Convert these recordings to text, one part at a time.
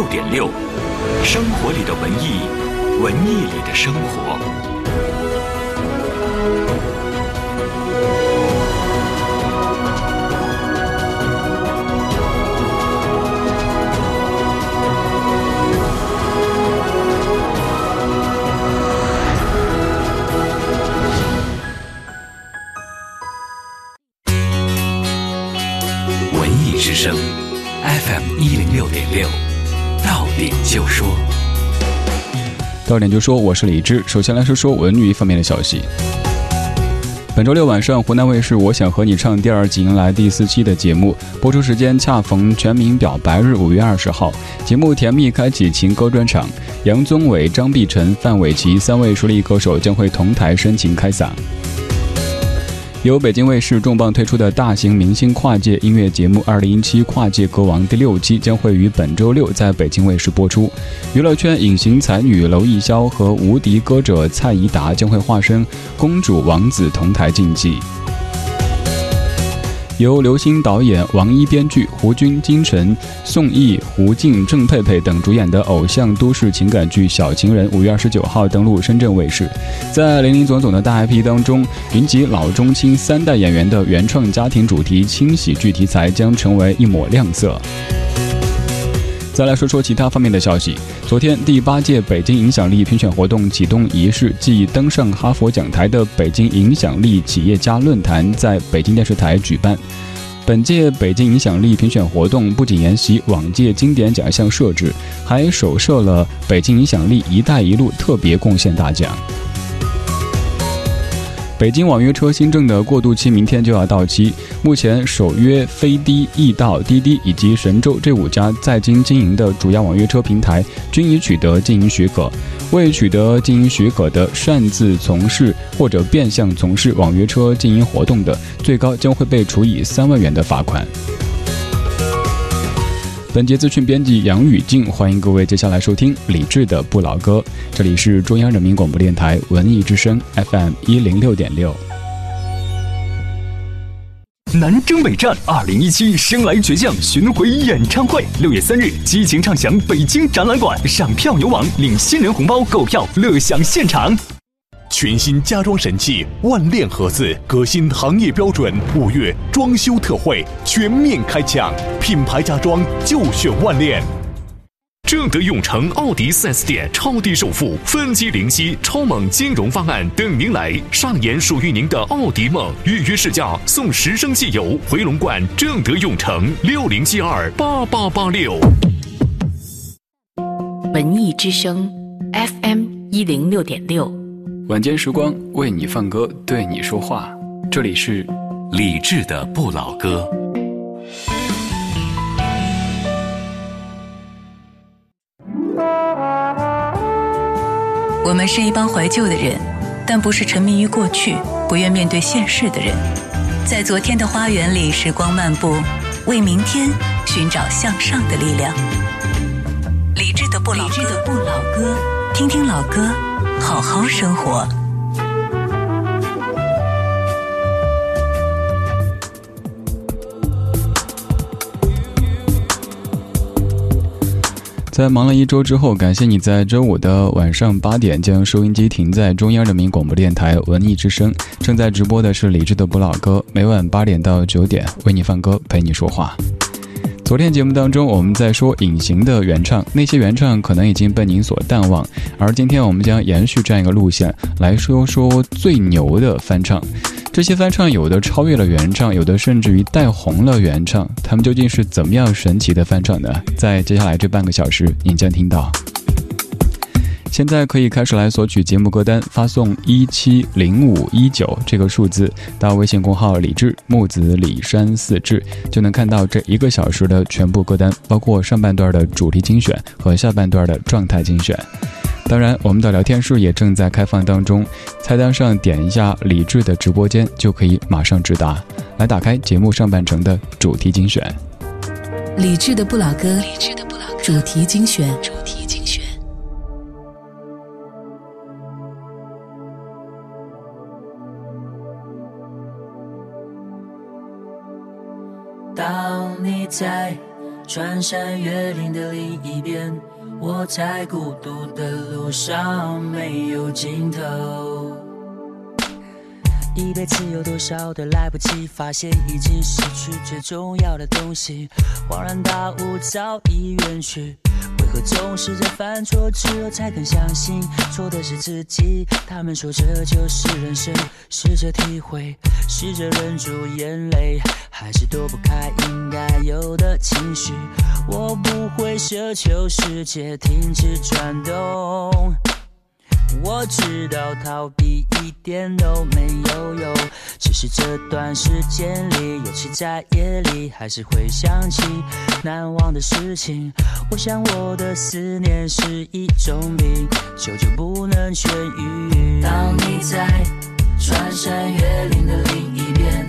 六点六，生活里的文艺，文艺里的生活。文艺之声 FM 一零六点六，点就说，到点就说，我是李志。首先来说说文娱方面的消息。本周六晚上，湖南卫视《我想和你唱》第二季迎来第四期的节目，播出时间恰逢全民表白日五月二十号。节目甜蜜开启情歌专场，杨宗纬、张碧晨、范玮琪三位实力歌手将会同台深情开嗓。由北京卫视重磅推出的大型明星跨界音乐节目《二零一七跨界歌王》第六期将会于本周六在北京卫视播出。娱乐圈隐形才女娄艺潇和无敌歌者蔡依达将会化身公主王子同台竞技。由刘星导演、王一编剧、胡军、金晨、宋轶、胡静、郑佩佩等主演的偶像都市情感剧《小情人》五月二十九号登陆深圳卫视。在林林总总的大 IP 当中，云集老中青三代演员的原创家庭主题轻喜剧题材将成为一抹亮色。再来说说其他方面的消息。昨天，第八届北京影响力评选活动启动仪式暨登上哈佛讲台的北京影响力企业家论坛在北京电视台举办。本届北京影响力评选活动不仅沿袭往届经典奖项设置，还首设了北京影响力“一带一路”特别贡献大奖。北京网约车新政的过渡期明天就要到期，目前首约飞滴、易到、滴滴以及神州这五家在京经营的主要网约车平台均已取得经营许可。未取得经营许可的，擅自从事或者变相从事网约车经营活动的，最高将会被处以三万元的罚款。本节资讯编辑杨宇静，欢迎各位接下来收听李志的不老歌。这里是中央人民广播电台文艺之声 FM 一零六点六。南征北战二零一七生来倔强巡回演唱会，六月三日激情唱响北京展览馆，上票牛网领新人红包购票，乐享现场。全新家装神器万链盒子，革新行业标准。五月装修特惠全面开抢，品牌家装就选万链。正德永城奥迪 4S 店超低首付、分期零息、超猛金融方案等您来，上演属于您的奥迪梦。预约试驾送十升汽油。回龙观正德永城六零七二八八八六。文艺之声 FM 一零六点六。晚间时光为你放歌，对你说话。这里是理智的不老歌。我们是一帮怀旧的人，但不是沉迷于过去、不愿面对现实的人。在昨天的花园里，时光漫步，为明天寻找向上的力量。理智的不老歌，听听老歌。好好生活。在忙了一周之后，感谢你在周五的晚上八点将收音机停在中央人民广播电台文艺之声。正在直播的是李志的不老歌，每晚八点到九点为你放歌，陪你说话。昨天节目当中，我们在说隐形的原唱，那些原唱可能已经被您所淡忘，而今天我们将延续这样一个路线来说说最牛的翻唱。这些翻唱有的超越了原唱，有的甚至于带红了原唱，他们究竟是怎么样神奇的翻唱呢？在接下来这半个小时，您将听到。现在可以开始来索取节目歌单，发送一七零五一九这个数字到微信公号“李志木子李山四志”，就能看到这一个小时的全部歌单，包括上半段的主题精选和下半段的状态精选。当然，我们的聊天室也正在开放当中，菜单上点一下“李志的直播间”就可以马上直达。来打开节目上半程的主题精选，李志的不老歌，李志的不老歌主题精选，主题精在穿山越岭的另一边，我在孤独的路上没有尽头。一辈子有多少的来不及，发现已经失去最重要的东西，恍然大悟早已远去。总是在犯错之后才肯相信错的是自己？他们说这就是人生，试着体会，试着忍住眼泪，还是躲不开应该有的情绪。我不会奢求世界停止转动。我知道逃避一点都没有用，只是这段时间里，尤其在夜里，还是会想起难忘的事情。我想我的思念是一种病，久久不能痊愈。当你在穿山越岭的另一边，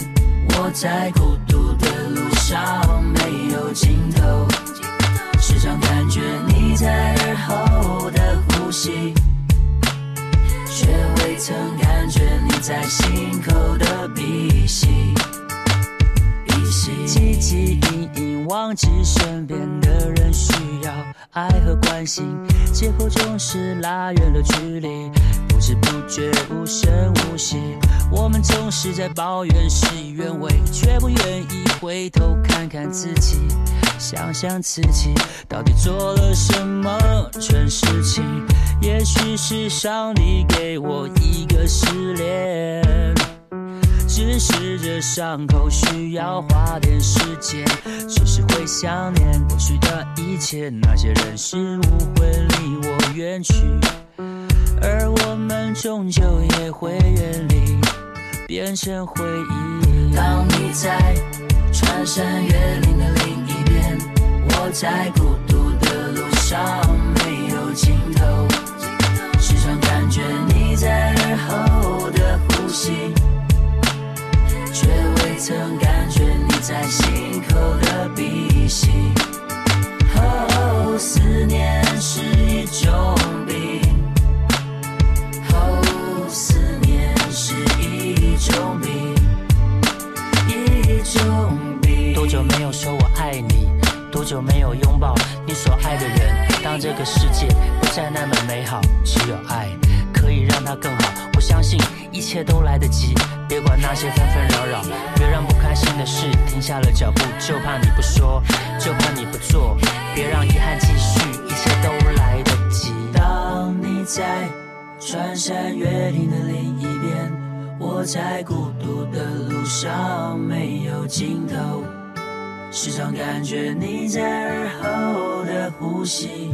我在孤独的路上没有尽头，时常感觉你在耳后的呼吸。曾感觉你在心口的鼻息，鼻息。汲汲营营忘记身边的人需要爱和关心，借口总是拉远了距离，不知不觉无声无息。我们总是在抱怨事与愿违，却不愿意回头看看自己，想想自己到底做了什么蠢事情。也许是上帝给我一个试炼，只是这伤口需要花点时间，只是会想念过去的一切，那些人事物会离我远去，而我们终究也会远离，变成回忆。当你在穿山越岭的另一边，我在孤独的路上没有尽头。时常感觉你在耳后的呼吸，曾感觉你在心口的鼻息。哦，思念是一种病。哦，思念是一种病，一种病。多久没有说我爱你？多久没有拥抱你所爱的人？当这个世界不再那么美好，只有爱。可以让它更好，相信一切都来得及。别管那些纷纷扰扰，别让不开心的事停下了脚步。就怕你不说，就怕你不做，别让遗憾继续，一切都来得及。当你在穿山越岭的另一边，我在孤独的路上没有尽头，时常感觉你在耳后的呼吸。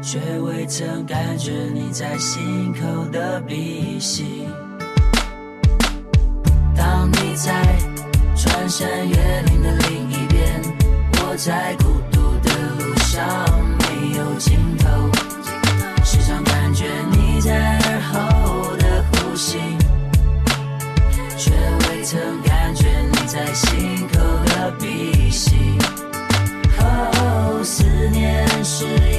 却未曾感觉你在心口的鼻息。当你在穿山越岭的另一边，我在孤独的路上没有尽头，时常感觉你在耳后的呼吸，却未曾感觉你在心口的鼻息。哦，思念是一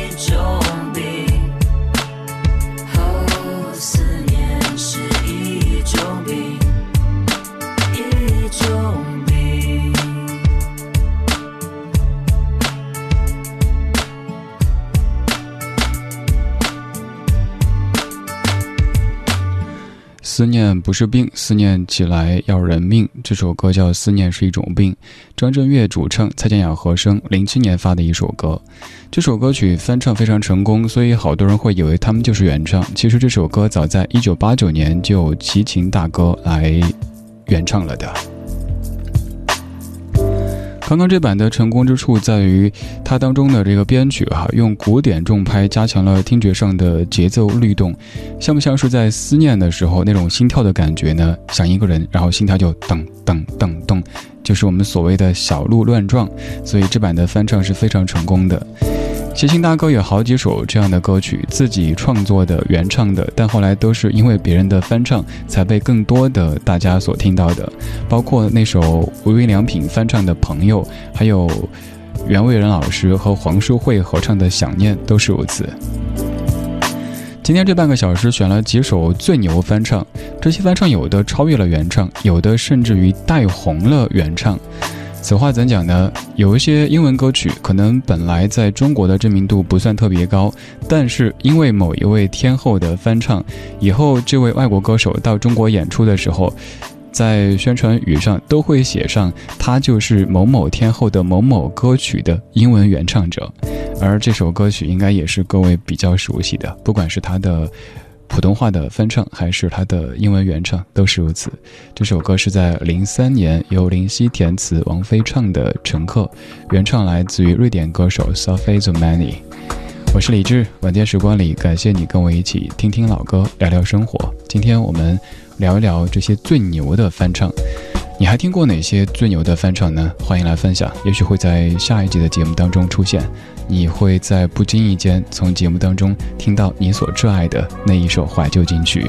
思念不是病，思念起来要人命。这首歌叫《思念是一种病》，张震岳主唱，蔡健雅和声，零七年发的一首歌。这首歌曲翻唱非常成功，所以好多人会以为他们就是原唱。其实这首歌早在一九八九年就齐秦大哥来原唱了的。刚刚这版的成功之处在于，它当中的这个编曲哈，用古典重拍加强了听觉上的节奏律动，像不像是在思念的时候那种心跳的感觉呢？想一个人，然后心跳就噔噔噔噔，就是我们所谓的小鹿乱撞。所以这版的翻唱是非常成功的。齐秦大哥有好几首这样的歌曲，自己创作的、原唱的，但后来都是因为别人的翻唱，才被更多的大家所听到的。包括那首无印良品翻唱的《朋友》，还有袁惟仁老师和黄淑慧合唱的《想念》，都是如此。今天这半个小时选了几首最牛翻唱，这些翻唱有的超越了原唱，有的甚至于带红了原唱。此话怎讲呢？有一些英文歌曲可能本来在中国的知名度不算特别高，但是因为某一位天后的翻唱，以后这位外国歌手到中国演出的时候，在宣传语上都会写上他就是某某天后的某某歌曲的英文原唱者，而这首歌曲应该也是各位比较熟悉的，不管是他的。普通话的翻唱还是他的英文原唱都是如此。这首歌是在零三年由林夕填词、王菲唱的《乘客》，原唱来自于瑞典歌手 Sophie Zumani。我是李志，晚间时光里感谢你跟我一起听听老歌，聊聊生活。今天我们聊一聊这些最牛的翻唱。你还听过哪些最牛的翻唱呢？欢迎来分享，也许会在下一集的节目当中出现。你会在不经意间从节目当中听到你所挚爱的那一首怀旧金曲。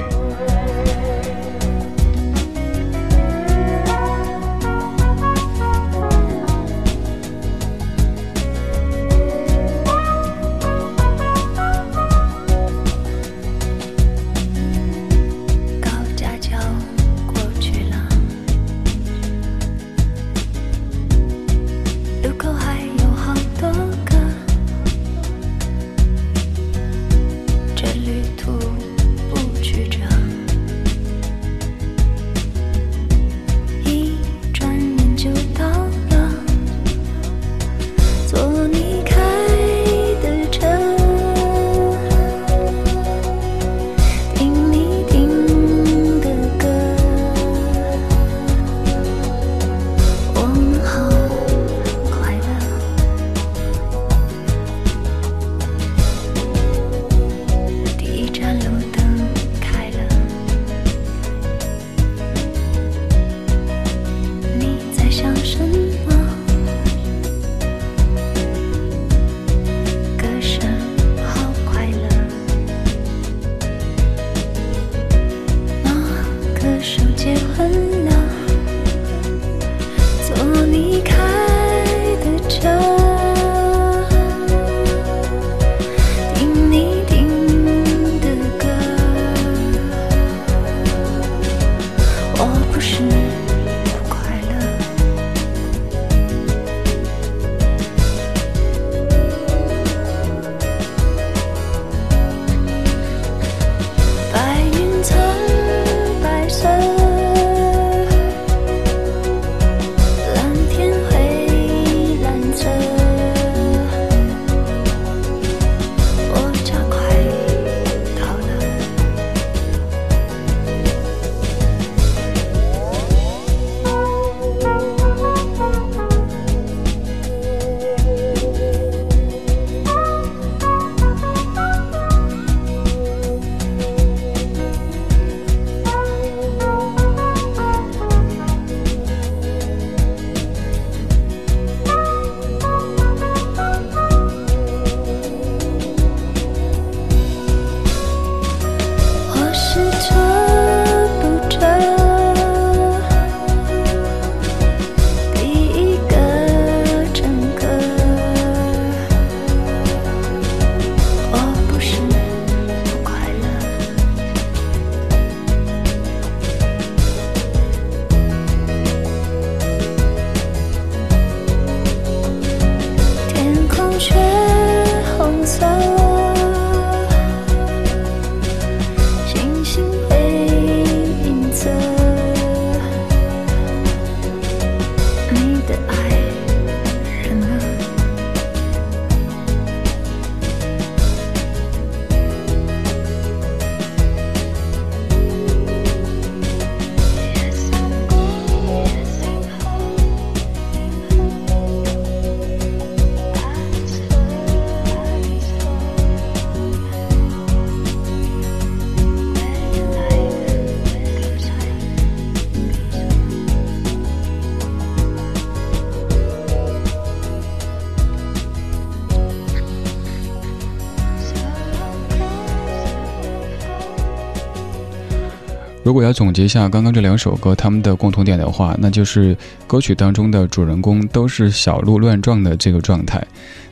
如果要总结一下刚刚这两首歌他们的共同点的话，那就是歌曲当中的主人公都是小鹿乱撞的这个状态。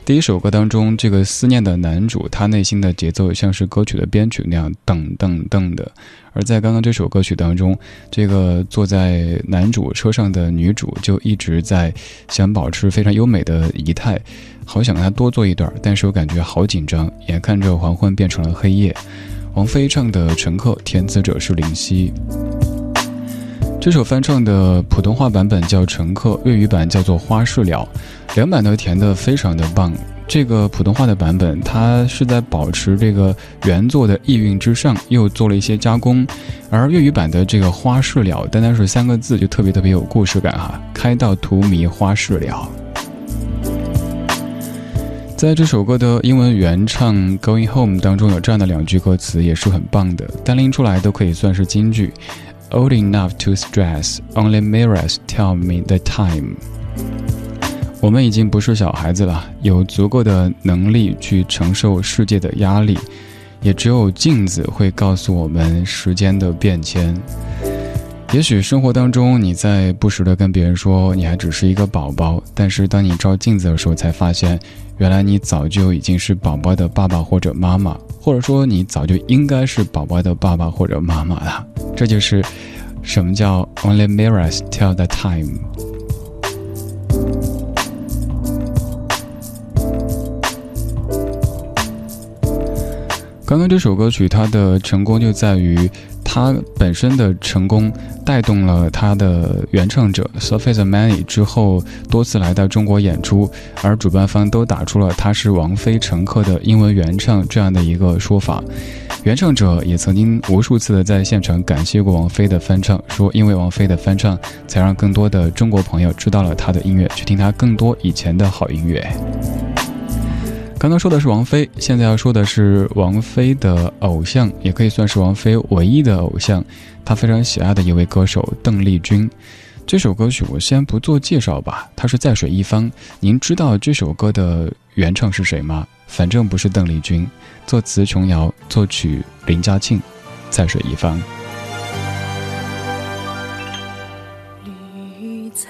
第一首歌当中，这个思念的男主，他内心的节奏像是歌曲的编曲那样噔噔噔的；而在刚刚这首歌曲当中，这个坐在男主车上的女主就一直在想保持非常优美的仪态，好想跟他多坐一段，但是我感觉好紧张，眼看着黄昏变成了黑夜。王菲唱的《乘客》，填词者是林夕。这首翻唱的普通话版本叫《乘客》，粤语版叫做《花事了》，两版都填的非常的棒。这个普通话的版本，它是在保持这个原作的意蕴之上，又做了一些加工；而粤语版的这个《花事了》，单单是三个字就特别特别有故事感哈，开到荼蘼花事了。在这首歌的英文原唱《Going Home》当中，有这样的两句歌词，也是很棒的，单拎出来都可以算是金句。Old enough to stress, only mirrors tell me the time。我们已经不是小孩子了，有足够的能力去承受世界的压力，也只有镜子会告诉我们时间的变迁。也许生活当中，你在不时的跟别人说你还只是一个宝宝，但是当你照镜子的时候，才发现，原来你早就已经是宝宝的爸爸或者妈妈，或者说你早就应该是宝宝的爸爸或者妈妈了。这就是什么叫 Only mirrors tell the time。刚刚这首歌曲，它的成功就在于。他本身的成功带动了他的原唱者 Sophie m a n y 之后多次来到中国演出，而主办方都打出了他是王菲乘客的英文原唱这样的一个说法。原唱者也曾经无数次的在现场感谢过王菲的翻唱，说因为王菲的翻唱，才让更多的中国朋友知道了他的音乐，去听他更多以前的好音乐。刚刚说的是王菲，现在要说的是王菲的偶像，也可以算是王菲唯一的偶像，她非常喜爱的一位歌手邓丽君。这首歌曲我先不做介绍吧，它是在水一方。您知道这首歌的原唱是谁吗？反正不是邓丽君，作词琼瑶，作曲林嘉庆，在水一方。绿草。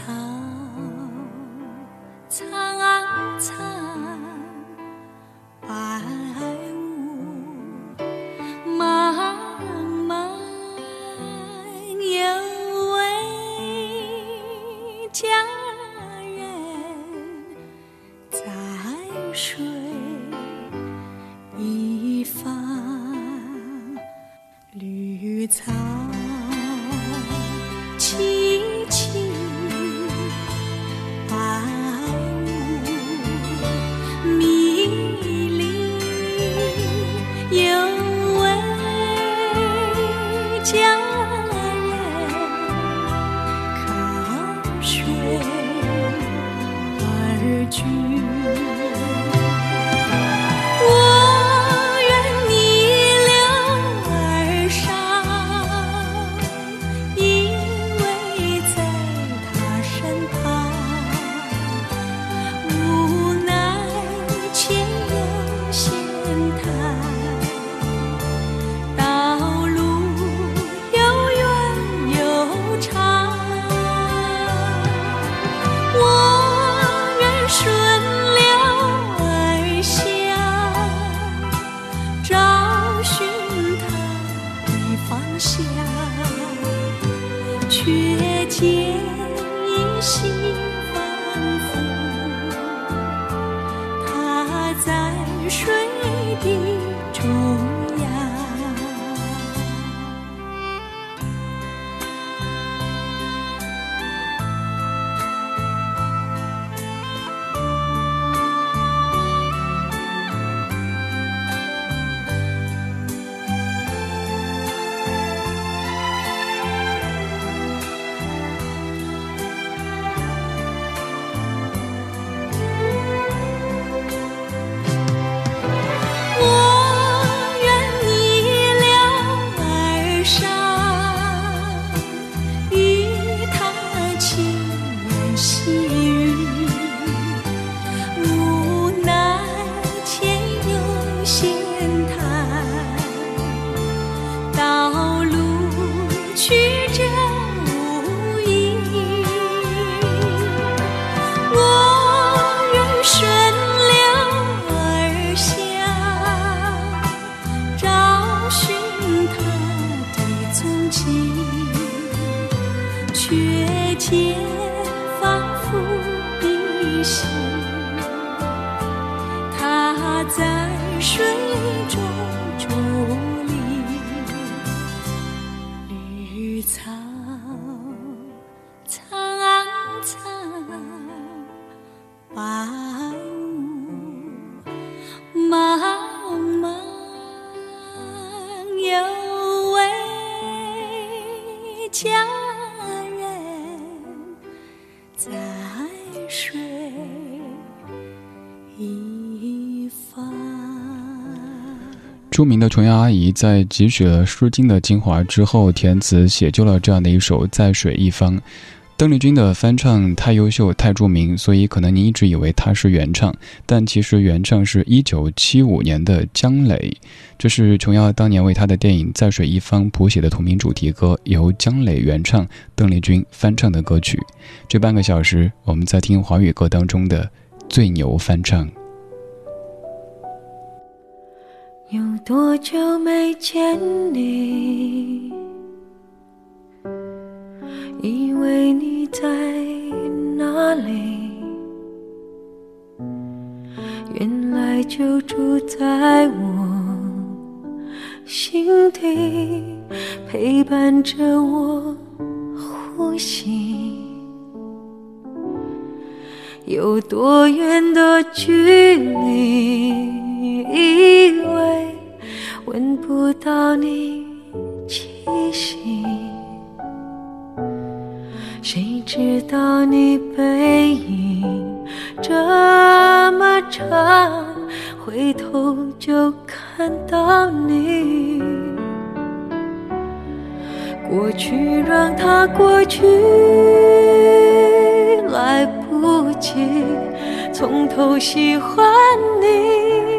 著名的琼瑶阿姨在汲取了《诗经》的精华之后，填词写就了这样的一首《在水一方》。邓丽君的翻唱太优秀、太著名，所以可能您一直以为她是原唱，但其实原唱是一九七五年的姜磊。这是琼瑶当年为她的电影《在水一方》谱写的同名主题歌，由姜磊原唱，邓丽君翻唱的歌曲。这半个小时，我们在听华语歌当中的最牛翻唱。有多久没见你？以为你在哪里？原来就住在我心底，陪伴着我呼吸。有多远的距离？以为闻不到你气息，谁知道你背影这么长，回头就看到你。过去让它过去，来不及从头喜欢你。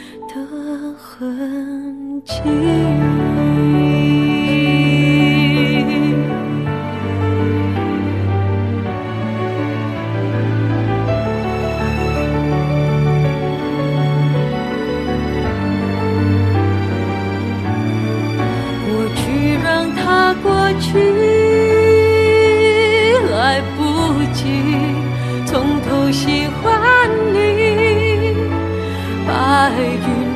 的痕迹过去让它过去。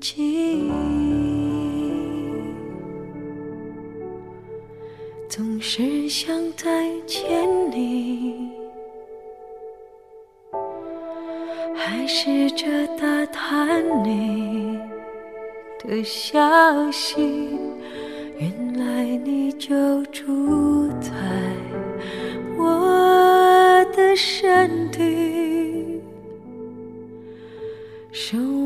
记忆，总是想再见你，还试着打探你的消息，原来你就住在我的身体。情。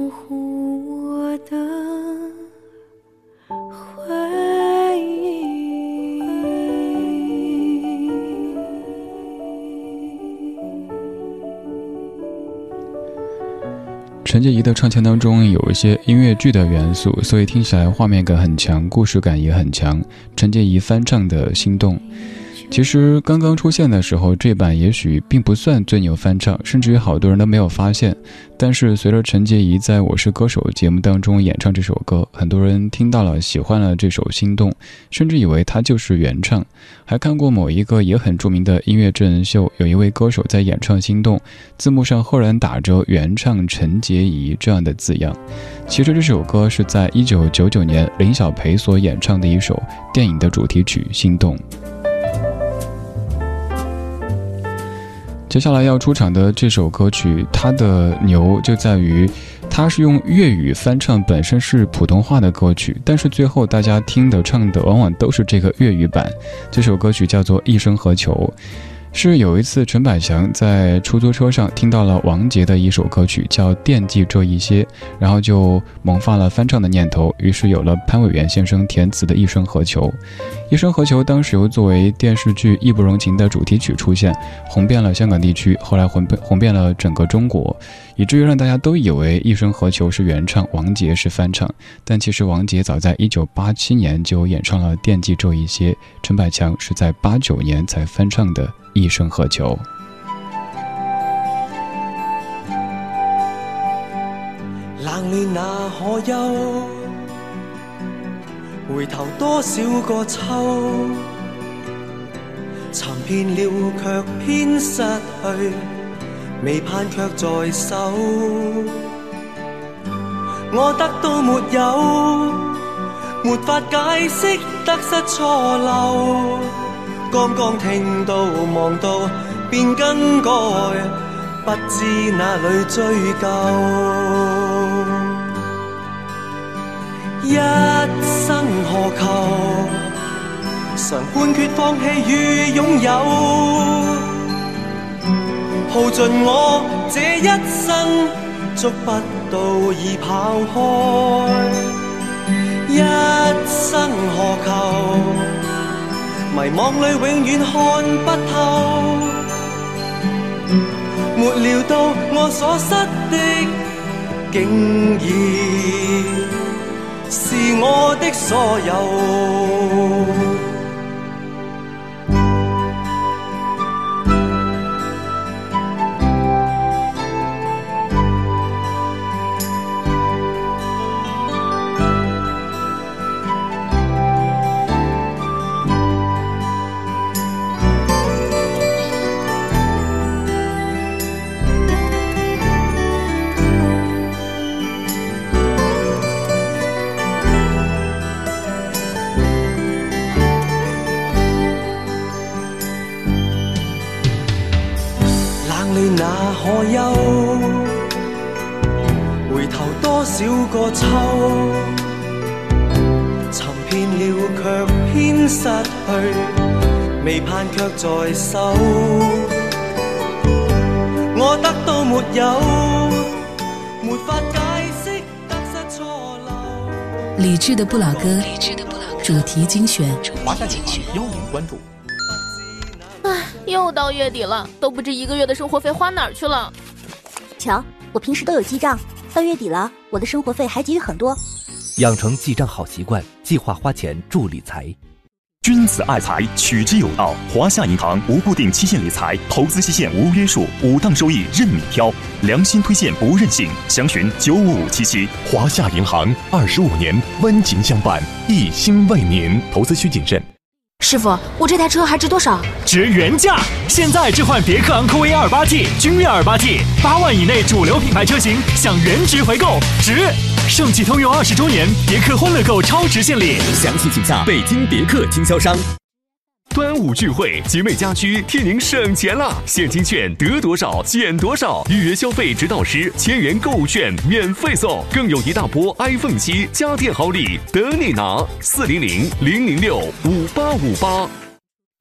陈洁仪的唱腔当中有一些音乐剧的元素，所以听起来画面感很强，故事感也很强。陈洁仪翻唱的《心动》。其实刚刚出现的时候，这版也许并不算最牛翻唱，甚至于好多人都没有发现。但是随着陈洁仪在我是歌手节目当中演唱这首歌，很多人听到了，喜欢了这首《心动》，甚至以为它就是原唱。还看过某一个也很著名的音乐真人秀，有一位歌手在演唱《心动》，字幕上赫然打着“原唱陈洁仪”这样的字样。其实这首歌是在一九九九年林小培所演唱的一首电影的主题曲《心动》。接下来要出场的这首歌曲，它的牛就在于，它是用粤语翻唱本身是普通话的歌曲，但是最后大家听的唱的往往都是这个粤语版。这首歌曲叫做《一生何求》。是有一次陈百强在出租车上听到了王杰的一首歌曲，叫《惦记这一些》，然后就萌发了翻唱的念头，于是有了潘伟元先生填词的《一生何求》。《一生何求》当时又作为电视剧《义不容情》的主题曲出现，红遍了香港地区，后来红遍红遍了整个中国，以至于让大家都以为《一生何求》是原唱，王杰是翻唱。但其实王杰早在一九八七年就演唱了《惦记这一些》，陈百强是在八九年才翻唱的。一生何求？冷暖那可休？回头多少个秋？寻遍了却偏失去，未盼却在手。我得到没有？没法解释得失错漏。刚刚听到望到便更改，不知哪里追究。一生何求？常判决放弃与拥有，耗尽我这一生，捉不到已跑开。一生何求？迷惘里永远看不透，没料到我所失的，竟然是我的所有。个秋，寻遍了却偏失去，未盼却在手。我得到没有？没法解释得失错漏。理智的不老歌，主题精选。华夏精选，邀您关注。唉，又到月底了，都不知一个月的生活费花哪儿去了。瞧，我平时都有记账。到月底了，我的生活费还给予很多。养成记账好习惯，计划花钱助理财。君子爱财，取之有道。华夏银行无固定期限理财，投资期限无约束，五档收益任你挑，良心推荐不任性。详询九五五七七。华夏银行二十五年温情相伴，一心为您。投资需谨慎。师傅，我这台车还值多少？值原价！现在置换别克昂科威 2.8T、君越 2.8T，八万以内主流品牌车型享原值回购，值！盛汽通用二十周年，别克欢乐购超值献礼，详细请下北京别克经销商。端午聚会，集美家居替您省钱啦，现金券得多少减多少，预约消费指导师千元购物券免费送，更有一大波 iPhone 七家电好礼等你拿。四零零零零六五八五八。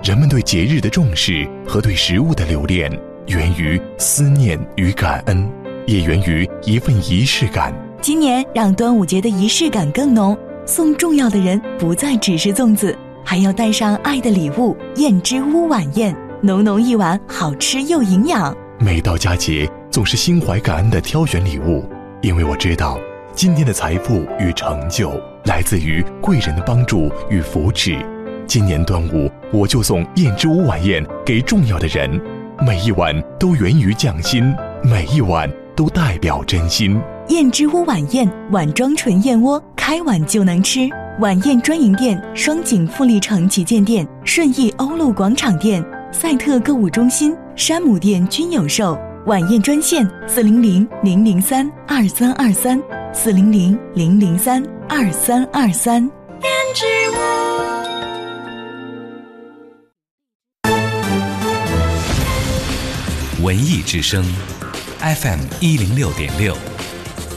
人们对节日的重视和对食物的留恋，源于思念与感恩，也源于一份仪式感。今年让端午节的仪式感更浓，送重要的人不再只是粽子。还要带上爱的礼物——燕之屋晚宴，浓浓一碗，好吃又营养。每到佳节，总是心怀感恩的挑选礼物，因为我知道，今天的财富与成就来自于贵人的帮助与扶持。今年端午，我就送燕之屋晚宴给重要的人，每一碗都源于匠心，每一碗都代表真心。燕之屋晚宴，碗装纯燕窝，开碗就能吃。晚宴专营店：双井富力城旗舰店、顺义欧陆广场店、赛特购物中心、山姆店均有售。晚宴专线：四零零零零三二三二三，四零零零零三二三二三。文艺之声，FM 一零六点六，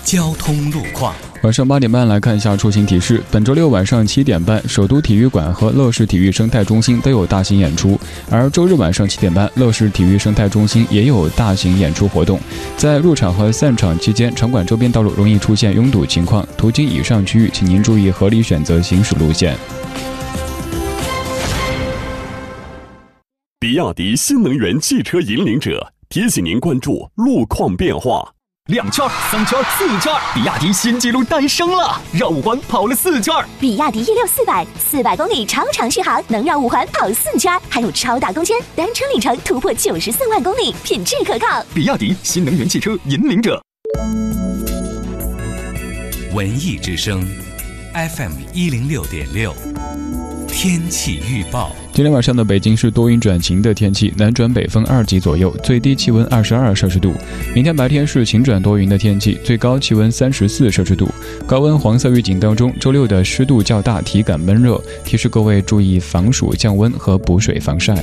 交通路况。晚上八点半来看一下出行提示。本周六晚上七点半，首都体育馆和乐视体育生态中心都有大型演出；而周日晚上七点半，乐视体育生态中心也有大型演出活动。在入场和散场期间，场馆周边道路容易出现拥堵情况，途经以上区域，请您注意合理选择行驶路线。比亚迪新能源汽车引领者提醒您关注路况变化。两圈、三圈、四圈，比亚迪新纪录诞生了！绕五环跑了四圈。比亚迪 E 六四百，四百公里超长续航，能绕五环跑四圈，还有超大空间，单车里程突破九十四万公里，品质可靠。比亚迪新能源汽车引领者。文艺之声，FM 一零六点六。天气预报：今天晚上的北京是多云转晴的天气，南转北风二级左右，最低气温二十二摄氏度。明天白天是晴转多云的天气，最高气温三十四摄氏度。高温黄色预警当中，周六的湿度较大，体感闷热，提示各位注意防暑降温和补水防晒。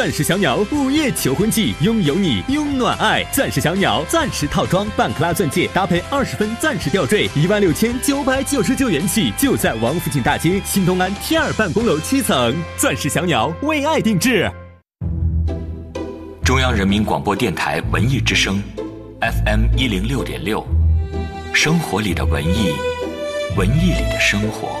钻石小鸟午夜求婚季，拥有你，拥暖爱。钻石小鸟钻石套装，半克拉钻戒搭配二十分钻石吊坠，一万六千九百九十九元起，就在王府井大街新东安 T 二办公楼七层。钻石小鸟为爱定制。中央人民广播电台文艺之声，FM 一零六点六，生活里的文艺，文艺里的生活。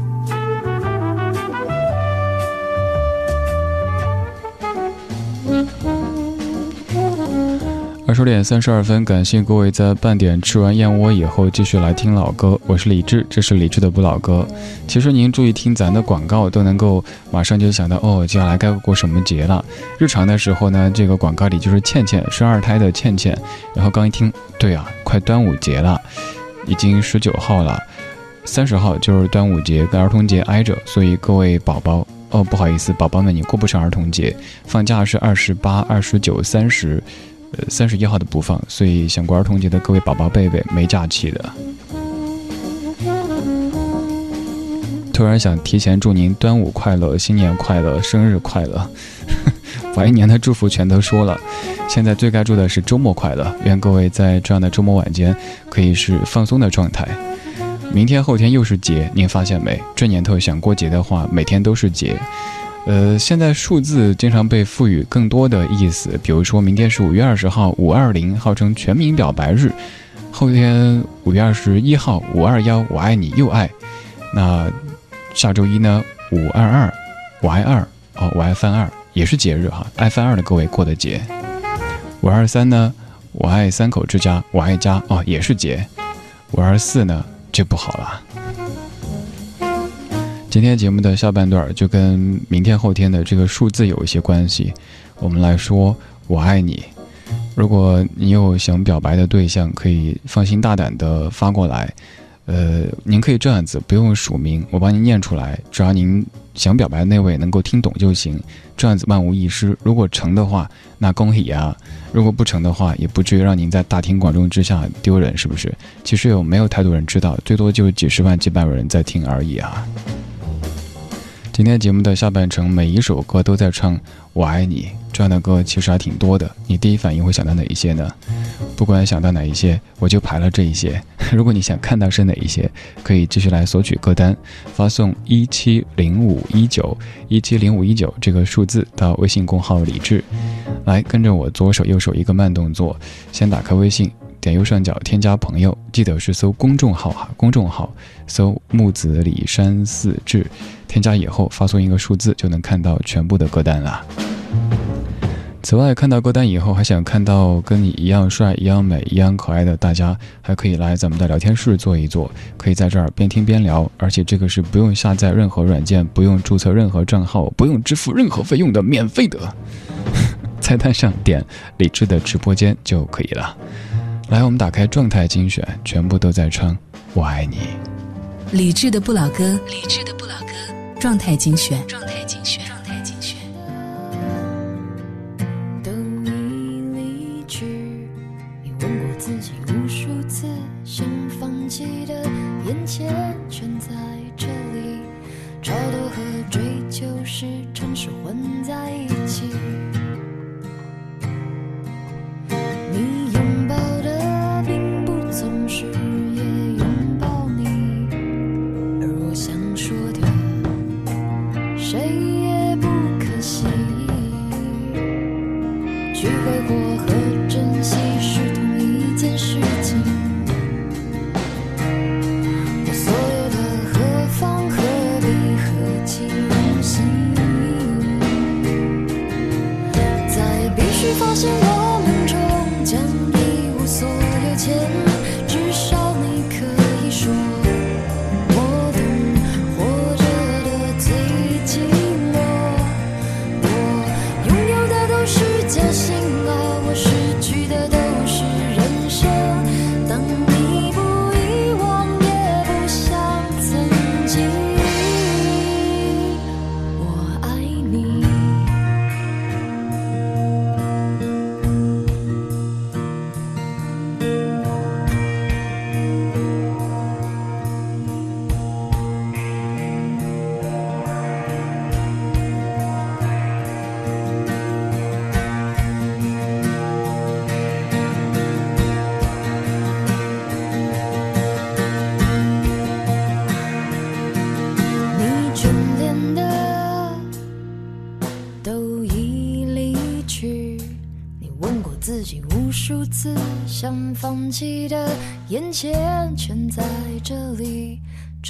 二十点三十二分，感谢各位在半点吃完燕窝以后继续来听老歌。我是李志，这是李志的不老歌。其实您注意听咱的广告，都能够马上就想到哦，接下来该过什么节了。日常的时候呢，这个广告里就是倩倩生二胎的倩倩。然后刚一听，对啊，快端午节了，已经十九号了，三十号就是端午节跟儿童节挨着，所以各位宝宝哦，不好意思，宝宝们你过不上儿童节，放假是二十八、二十九、三十。呃，三十一号的不放，所以想过儿童节的各位宝宝贝贝没假期的。突然想提前祝您端午快乐、新年快乐、生日快乐，把一年的祝福全都说了。现在最该祝的是周末快乐，愿各位在这样的周末晚间可以是放松的状态。明天后天又是节，您发现没？这年头想过节的话，每天都是节。呃，现在数字经常被赋予更多的意思，比如说明天是五月二十号，五二零号称全民表白日；后天五月二十一号，五二幺，我爱你又爱。那下周一呢，五二二，我爱二，哦，我爱翻二，也是节日哈，爱翻二的各位过的节。五二三呢，我爱三口之家，我爱家，哦，也是节。五二四呢，这不好了。今天节目的下半段就跟明天后天的这个数字有一些关系。我们来说“我爱你”。如果你有想表白的对象，可以放心大胆的发过来。呃，您可以这样子，不用署名，我帮您念出来，只要您想表白的那位能够听懂就行。这样子万无一失。如果成的话，那恭喜呀；如果不成的话，也不至于让您在大庭广众之下丢人，是不是？其实有没有太多人知道，最多就几十万、几百万人在听而已啊。今天节目的下半程，每一首歌都在唱“我爱你”这样的歌，其实还挺多的。你第一反应会想到哪一些呢？不管想到哪一些，我就排了这一些。如果你想看到是哪一些，可以继续来索取歌单，发送一七零五一九一七零五一九这个数字到微信公号“李智”，来跟着我左手右手一个慢动作，先打开微信，点右上角添加朋友，记得是搜公众号哈，公众号搜木子李山四志。添加以后发送一个数字就能看到全部的歌单了。此外，看到歌单以后，还想看到跟你一样帅、一样美、一样可爱的大家，还可以来咱们的聊天室坐一坐，可以在这儿边听边聊，而且这个是不用下载任何软件、不用注册任何账号、不用支付任何费用的免费的。菜单上点李智的直播间就可以了。来，我们打开状态精选，全部都在唱“我爱你”。理智的不老歌，理智的不老歌，状态精选，状态精选。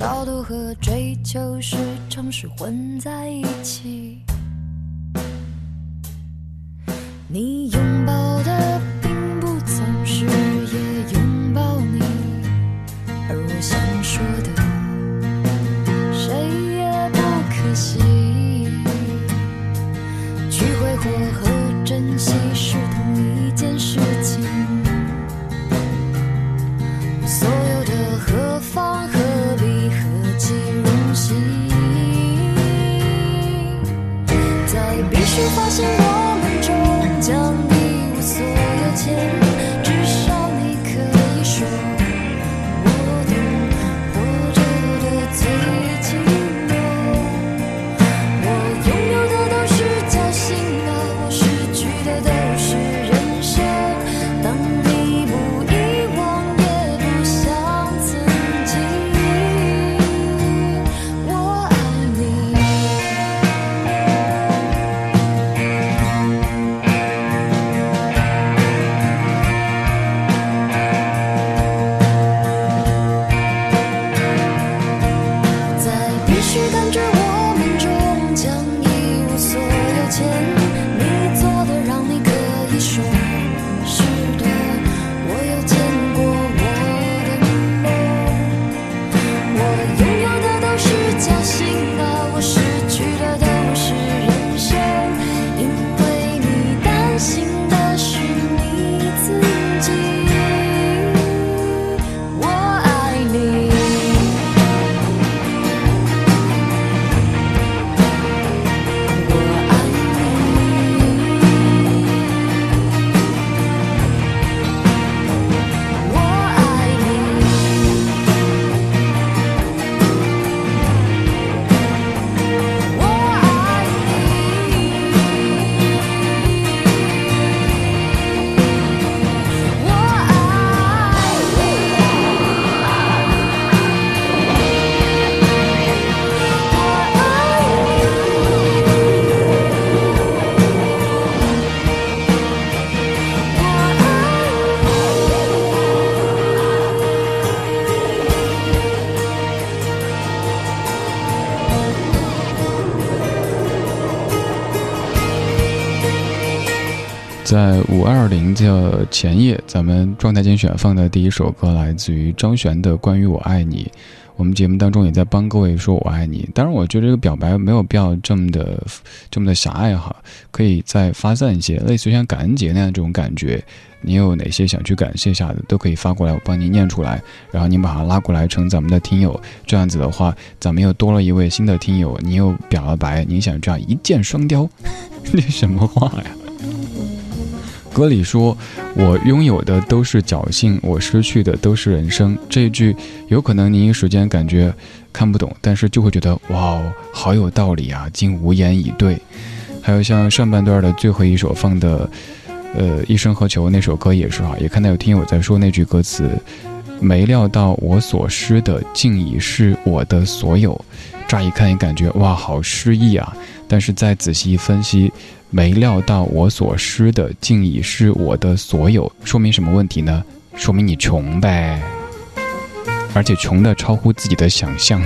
高度和追求时常是混在一起。你在五二零的前夜，咱们状态精选放的第一首歌来自于张悬的《关于我爱你》。我们节目当中也在帮各位说我爱你。当然，我觉得这个表白没有必要这么的这么的狭隘哈，可以再发散一些，类似于像感恩节那样这种感觉。你有哪些想去感谢下的，都可以发过来，我帮您念出来。然后您把它拉过来成咱们的听友，这样子的话，咱们又多了一位新的听友。你又表了白，你想这样一箭双雕，那什么话呀？歌里说：“我拥有的都是侥幸，我失去的都是人生。”这一句有可能您一时间感觉看不懂，但是就会觉得哇，好有道理啊，竟无言以对。还有像上半段的最后一首放的，呃，一生何求那首歌也是哈，也看到有听友在说那句歌词：“没料到我所失的竟已是我的所有。”乍一看也感觉哇，好诗意啊，但是再仔细一分析。没料到我所失的竟已是我的所有，说明什么问题呢？说明你穷呗，而且穷的超乎自己的想象。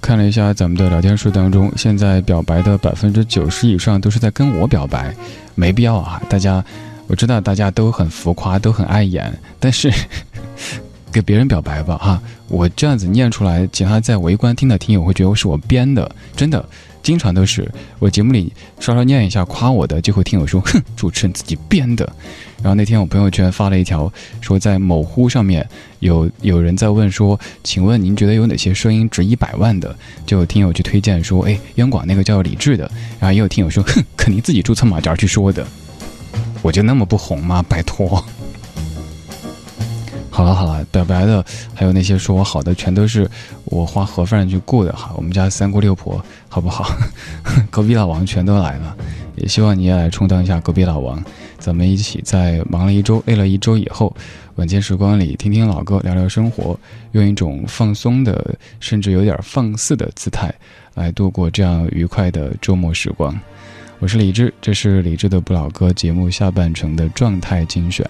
看了一下咱们的聊天数当中，现在表白的百分之九十以上都是在跟我表白，没必要啊！大家，我知道大家都很浮夸，都很碍眼，但是。给别人表白吧，哈！我这样子念出来，其他在围观听的听友会觉得是我编的，真的，经常都是我节目里稍稍念一下夸我的，就会听友说，哼，主持人自己编的。然后那天我朋友圈发了一条，说在某乎上面有有人在问说，请问您觉得有哪些声音值一百万的？就有听友去推荐说，哎，央广那个叫李志的。然后也有听友说，哼，肯定自己注册马甲去说的。我就那么不红吗？拜托。好了好了，表白的还有那些说我好的，全都是我花盒饭去雇的哈。我们家三姑六婆好不好？隔壁老王全都来了，也希望你也来充当一下隔壁老王。咱们一起在忙了一周、累了一周以后，晚间时光里听听老歌，聊聊生活，用一种放松的，甚至有点放肆的姿态来度过这样愉快的周末时光。我是李志，这是李志的不老歌节目下半程的状态精选。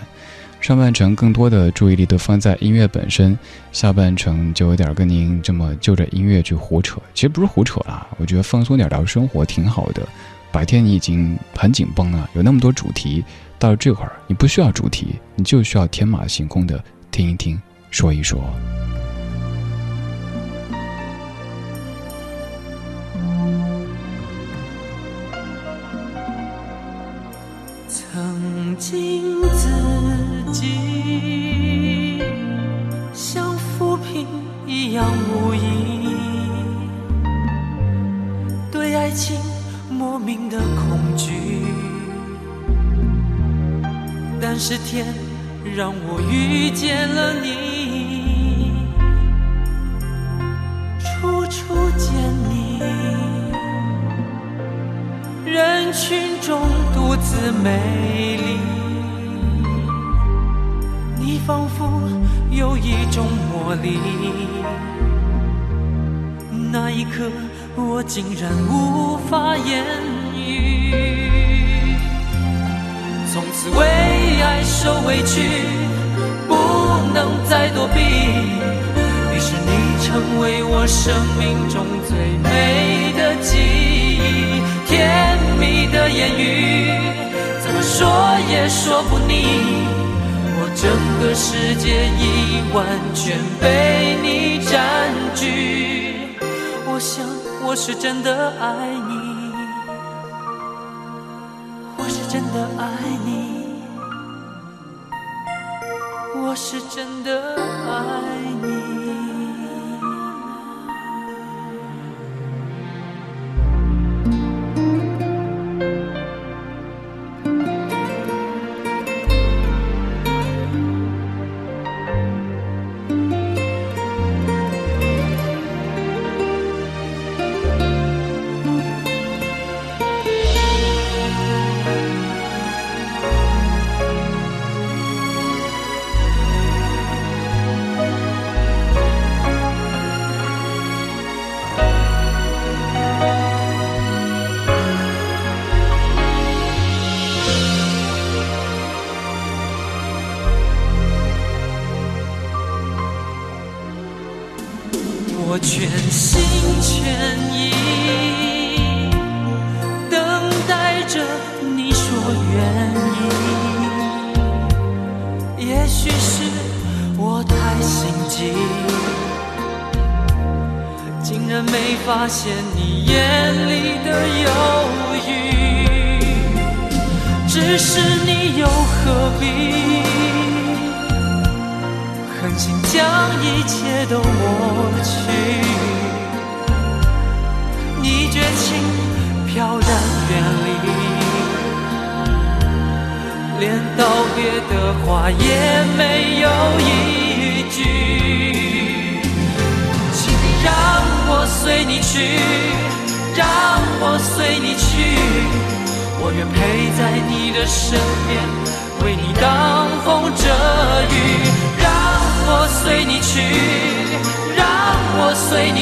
上半程更多的注意力都放在音乐本身，下半程就有点跟您这么就着音乐去胡扯。其实不是胡扯啦，我觉得放松点聊生活挺好的。白天你已经很紧绷了，有那么多主题，到了这会儿你不需要主题，你就需要天马行空的听一听，说一说。曾经自。像浮萍一样无依，对爱情莫名的恐惧。但是天让我遇见了你，处处见你，人群中独自美丽。你仿佛有一种魔力，那一刻我竟然无法言语。从此为爱受委屈，不能再躲避。于是你成为我生命中最美的记忆，天你的言语，怎么说也说不腻。我整个世界已完全被你占据，我想我是真的爱你，我是真的爱你，我是真的爱你。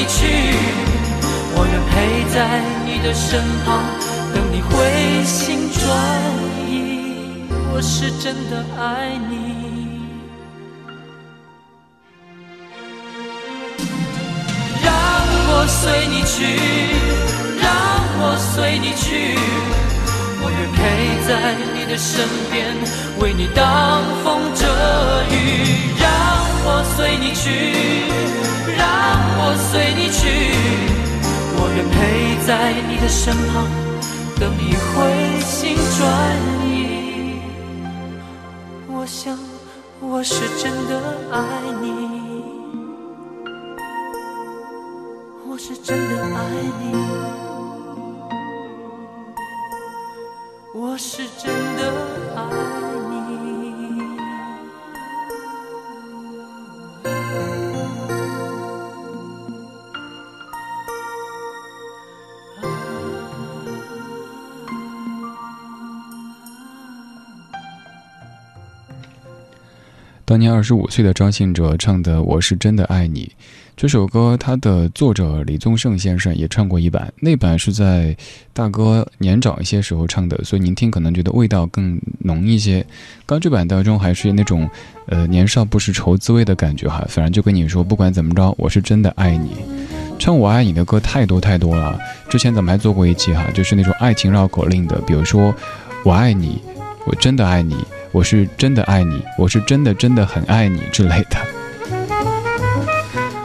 去，我愿陪在你的身旁，等你回心转意。我是真的爱你，让我随你去，让我随你去，我愿陪在你的身边，为你挡风遮雨。让。我随你去，让我随你去，我愿陪在你的身旁，等你回心转意。我想我是真的爱你，我是真的爱你，我是真的爱。当年二十五岁的张信哲唱的《我是真的爱你》这首歌，他的作者李宗盛先生也唱过一版，那版是在大哥年长一些时候唱的，所以您听可能觉得味道更浓一些。刚这版当中还是那种，呃，年少不识愁滋味的感觉哈。反正就跟你说，不管怎么着，我是真的爱你。唱我爱你的歌太多太多了，之前咱们还做过一期哈，就是那种爱情绕口令的，比如说我爱你，我真的爱你。我是真的爱你，我是真的真的很爱你之类的。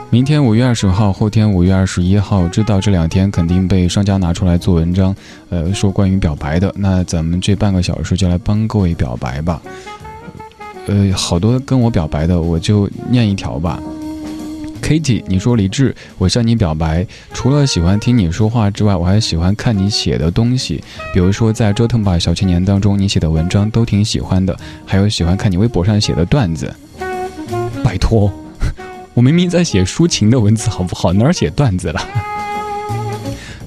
明天五月二十号，后天五月二十一号，知道这两天肯定被商家拿出来做文章，呃，说关于表白的。那咱们这半个小时就来帮各位表白吧。呃，好多跟我表白的，我就念一条吧。Kitty，你说李志，我向你表白，除了喜欢听你说话之外，我还喜欢看你写的东西。比如说在《折腾吧小青年》当中，你写的文章都挺喜欢的，还有喜欢看你微博上写的段子。拜托，我明明在写抒情的文字，好不好？哪儿写段子了？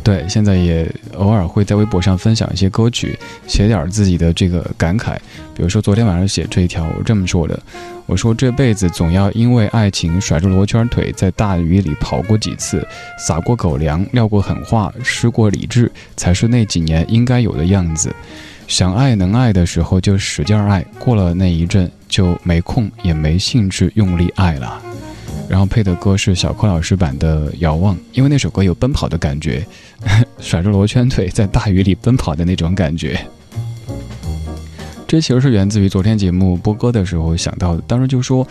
对，现在也偶尔会在微博上分享一些歌曲，写点自己的这个感慨。比如说昨天晚上写这一条，我这么说的：我说这辈子总要因为爱情甩着罗圈腿，在大雨里跑过几次，撒过狗粮，撂过狠话，失过理智，才是那几年应该有的样子。想爱能爱的时候就使劲爱，过了那一阵就没空也没兴致用力爱了。然后配的歌是小柯老师版的《遥望》，因为那首歌有奔跑的感觉，甩着罗圈腿在大雨里奔跑的那种感觉。这其实是源自于昨天节目播歌的时候想到的，当时就说，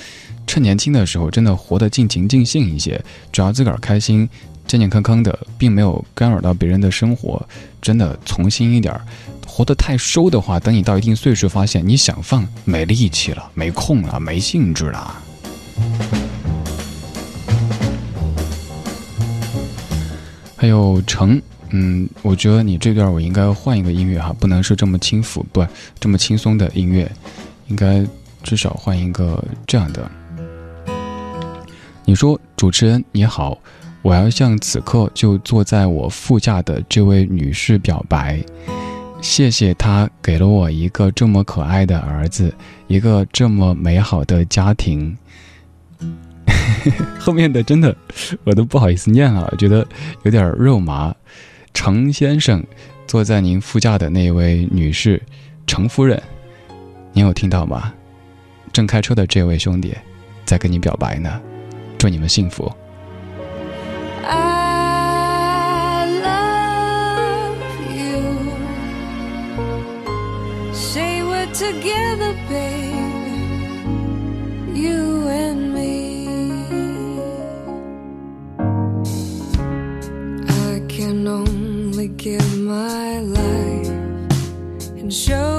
趁年轻的时候真的活得尽情尽兴一些，只要自个儿开心，健健康康的，并没有干扰到别人的生活，真的从心一点。活得太收的话，等你到一定岁数，发现你想放没力气了，没空了，没兴致了。还有成，嗯，我觉得你这段我应该换一个音乐哈，不能是这么轻抚，不这么轻松的音乐，应该至少换一个这样的。你说主持人你好，我要向此刻就坐在我副驾的这位女士表白，谢谢她给了我一个这么可爱的儿子，一个这么美好的家庭。后面的真的，我都不好意思念了，觉得有点肉麻。程先生，坐在您副驾的那位女士，程夫人，您有听到吗？正开车的这位兄弟，在跟你表白呢，祝你们幸福。Give my life and show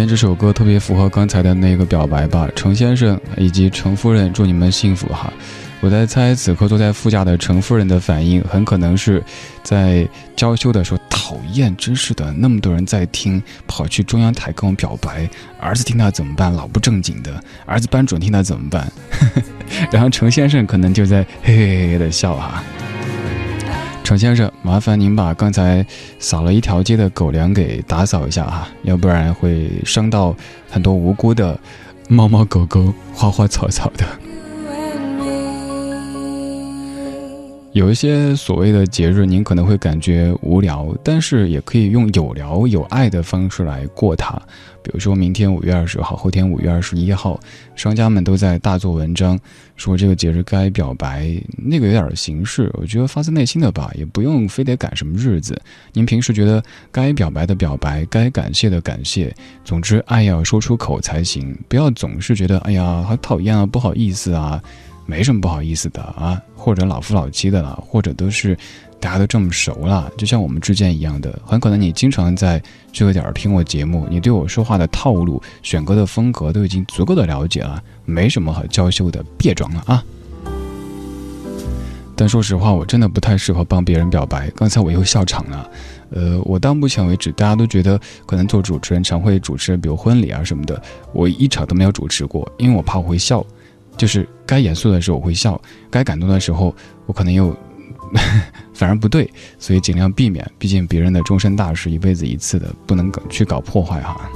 边这首歌特别符合刚才的那个表白吧，程先生以及程夫人，祝你们幸福哈。我在猜，此刻坐在副驾的程夫人的反应，很可能是在娇羞的说：“讨厌，真是的，那么多人在听，跑去中央台跟我表白，儿子听到怎么办？老不正经的，儿子班主任听到怎么办？” 然后程先生可能就在嘿嘿嘿的笑哈。程先生，麻烦您把刚才扫了一条街的狗粮给打扫一下哈，要不然会伤到很多无辜的猫猫狗狗、花花草草的。有一些所谓的节日，您可能会感觉无聊，但是也可以用有聊有爱的方式来过它。比如说明天五月二十号，后天五月二十一号，商家们都在大做文章，说这个节日该表白，那个有点形式，我觉得发自内心的吧，也不用非得赶什么日子。您平时觉得该表白的表白，该感谢的感谢，总之爱要说出口才行，不要总是觉得哎呀好讨厌啊，不好意思啊。没什么不好意思的啊，或者老夫老妻的了，或者都是大家都这么熟了，就像我们之间一样的，很可能你经常在这个点儿听我节目，你对我说话的套路、选歌的风格都已经足够的了解了，没什么好娇羞的，别装了啊。但说实话，我真的不太适合帮别人表白。刚才我又笑场了，呃，我到目前为止，大家都觉得可能做主持人常会主持，比如婚礼啊什么的，我一场都没有主持过，因为我怕我会笑，就是该严肃的时候我会笑，该感动的时候我可能又 反而不对，所以尽量避免。毕竟别人的终身大事，一辈子一次的，不能搞去搞破坏哈。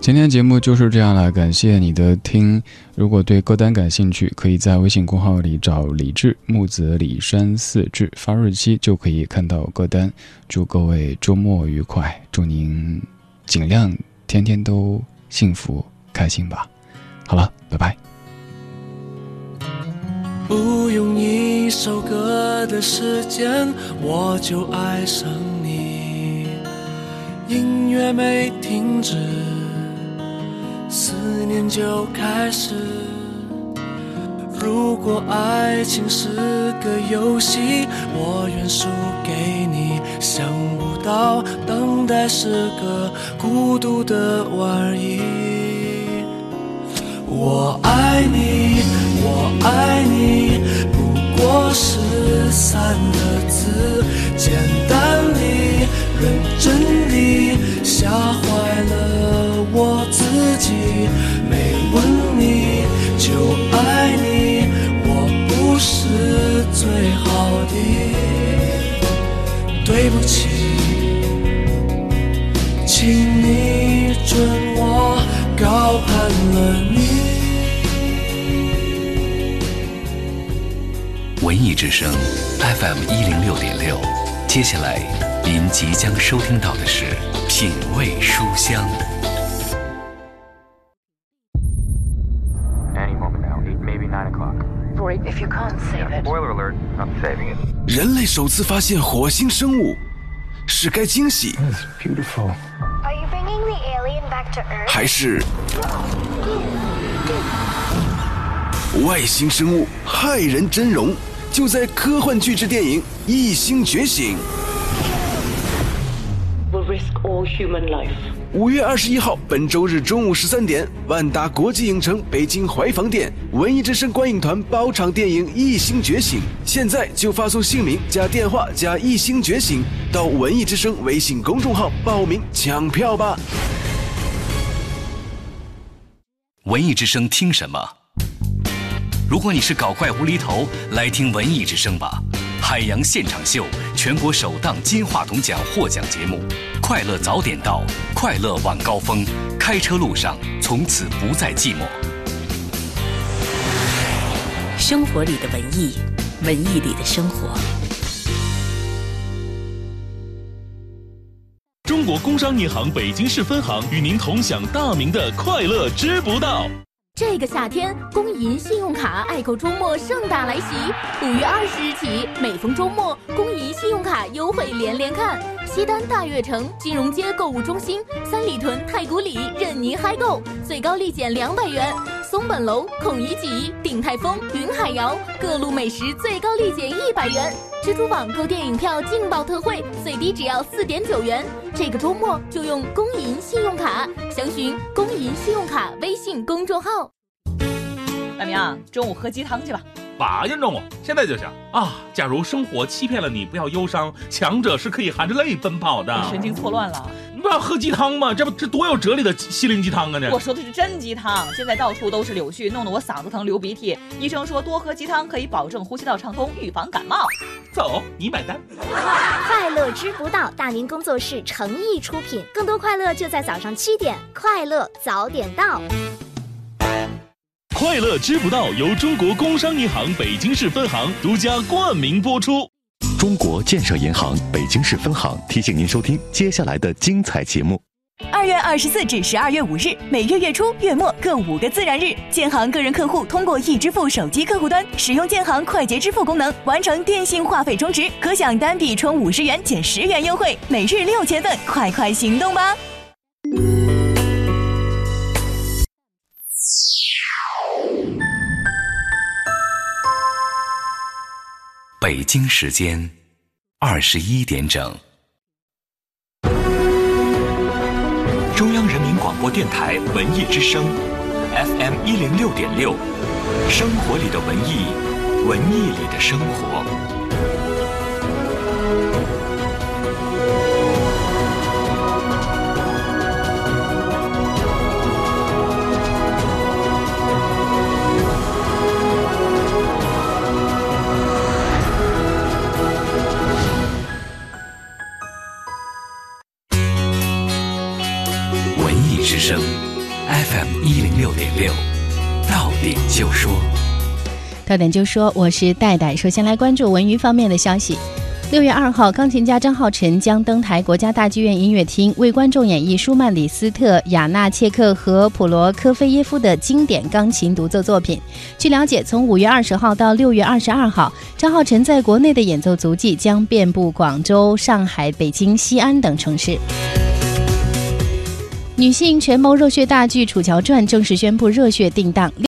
今天节目就是这样了，感谢你的听。如果对歌单感兴趣，可以在微信公号里找李志木子李山四志，发日期就可以看到歌单。祝各位周末愉快，祝您尽量天天都幸福开心吧。好了，拜拜。不用一首歌的时间，我就爱上你。音乐没停止。思念就开始。如果爱情是个游戏，我愿输给你。想不到等待是个孤独的玩意。我爱你，我爱你，不过是三个字，简单里，认真里，吓坏了我自己。没问你就爱你，我不是最好的，对不起，请你准我高攀了文艺之声 FM 一零六点六，接下来您即将收听到的是品味书香。Any moment now, eight, maybe nine o'clock. If you can't save it. Spoiler alert, I'm saving it. 人类首次发现火星生物，是该惊喜?还是外星生物骇人真容？就在科幻巨制电影《异星觉醒》。will risk all human life. 五月二十一号，本周日中午十三点，万达国际影城北京怀房店文艺之声观影团包场电影《异星觉醒》，现在就发送姓名加电话加“异星觉醒”到文艺之声微信公众号报名抢票吧。文艺之声听什么？如果你是搞怪无厘头，来听文艺之声吧。海洋现场秀，全国首档金话筒奖获奖节目，快乐早点到，快乐晚高峰，开车路上从此不再寂寞。生活里的文艺，文艺里的生活。中国工商银行北京市分行与您同享大明的快乐知不道。这个夏天，工银信用卡爱购周末盛大来袭！五月二十日起，每逢周末，工银信用卡优惠连连看。西单大悦城、金融街购物中心、三里屯太古里任您嗨购，最高立减两百元。松本楼、孔乙己、鼎泰丰、云海肴各路美食最高立减一百元。蜘蛛网购电影票劲爆特惠，最低只要四点九元。这个周末就用工银信用卡，详询工银信用卡微信公众号。大明啊，中午喝鸡汤去吧。拔呀，中午现在就想啊！假如生活欺骗了你，不要忧伤，强者是可以含着泪奔跑的。神经错乱了，你不要喝鸡汤吗？这不这多有哲理的心灵鸡汤啊！这我说的是真鸡汤，现在到处都是柳絮，弄得我嗓子疼流鼻涕。医生说多喝鸡汤可以保证呼吸道畅通，预防感冒。走，你买单。快乐知不道，大明工作室诚意出品，更多快乐就在早上七点，快乐早点到。快乐知不道由中国工商银行北京市分行独家冠名播出。中国建设银行北京市分行提醒您收听接下来的精彩节目。二月二十四至十二月五日，每月月初、月末各五个自然日，建行个人客户通过易支付手机客户端使用建行快捷支付功能，完成电信话费充值，可享单笔充五十元减十元优惠，每日六千份，快快行动吧！北京时间二十一点整。中央人民广播电台文艺之声，FM 一零六点六，生活里的文艺，文艺里的生活。之声，FM 一零六点六，到点就说。到点就说，我是戴戴。首先来关注文娱方面的消息。六月二号，钢琴家张浩晨将登台国家大剧院音乐厅，为观众演绎舒曼、李斯特、雅纳切克和普罗科菲耶夫的经典钢琴独奏作品。据了解，从五月二十号到六月二十二号，张浩晨在国内的演奏足迹将遍布广州、上海、北京、西安等城市。女性权谋热血大剧《楚乔传》正式宣布热血定档。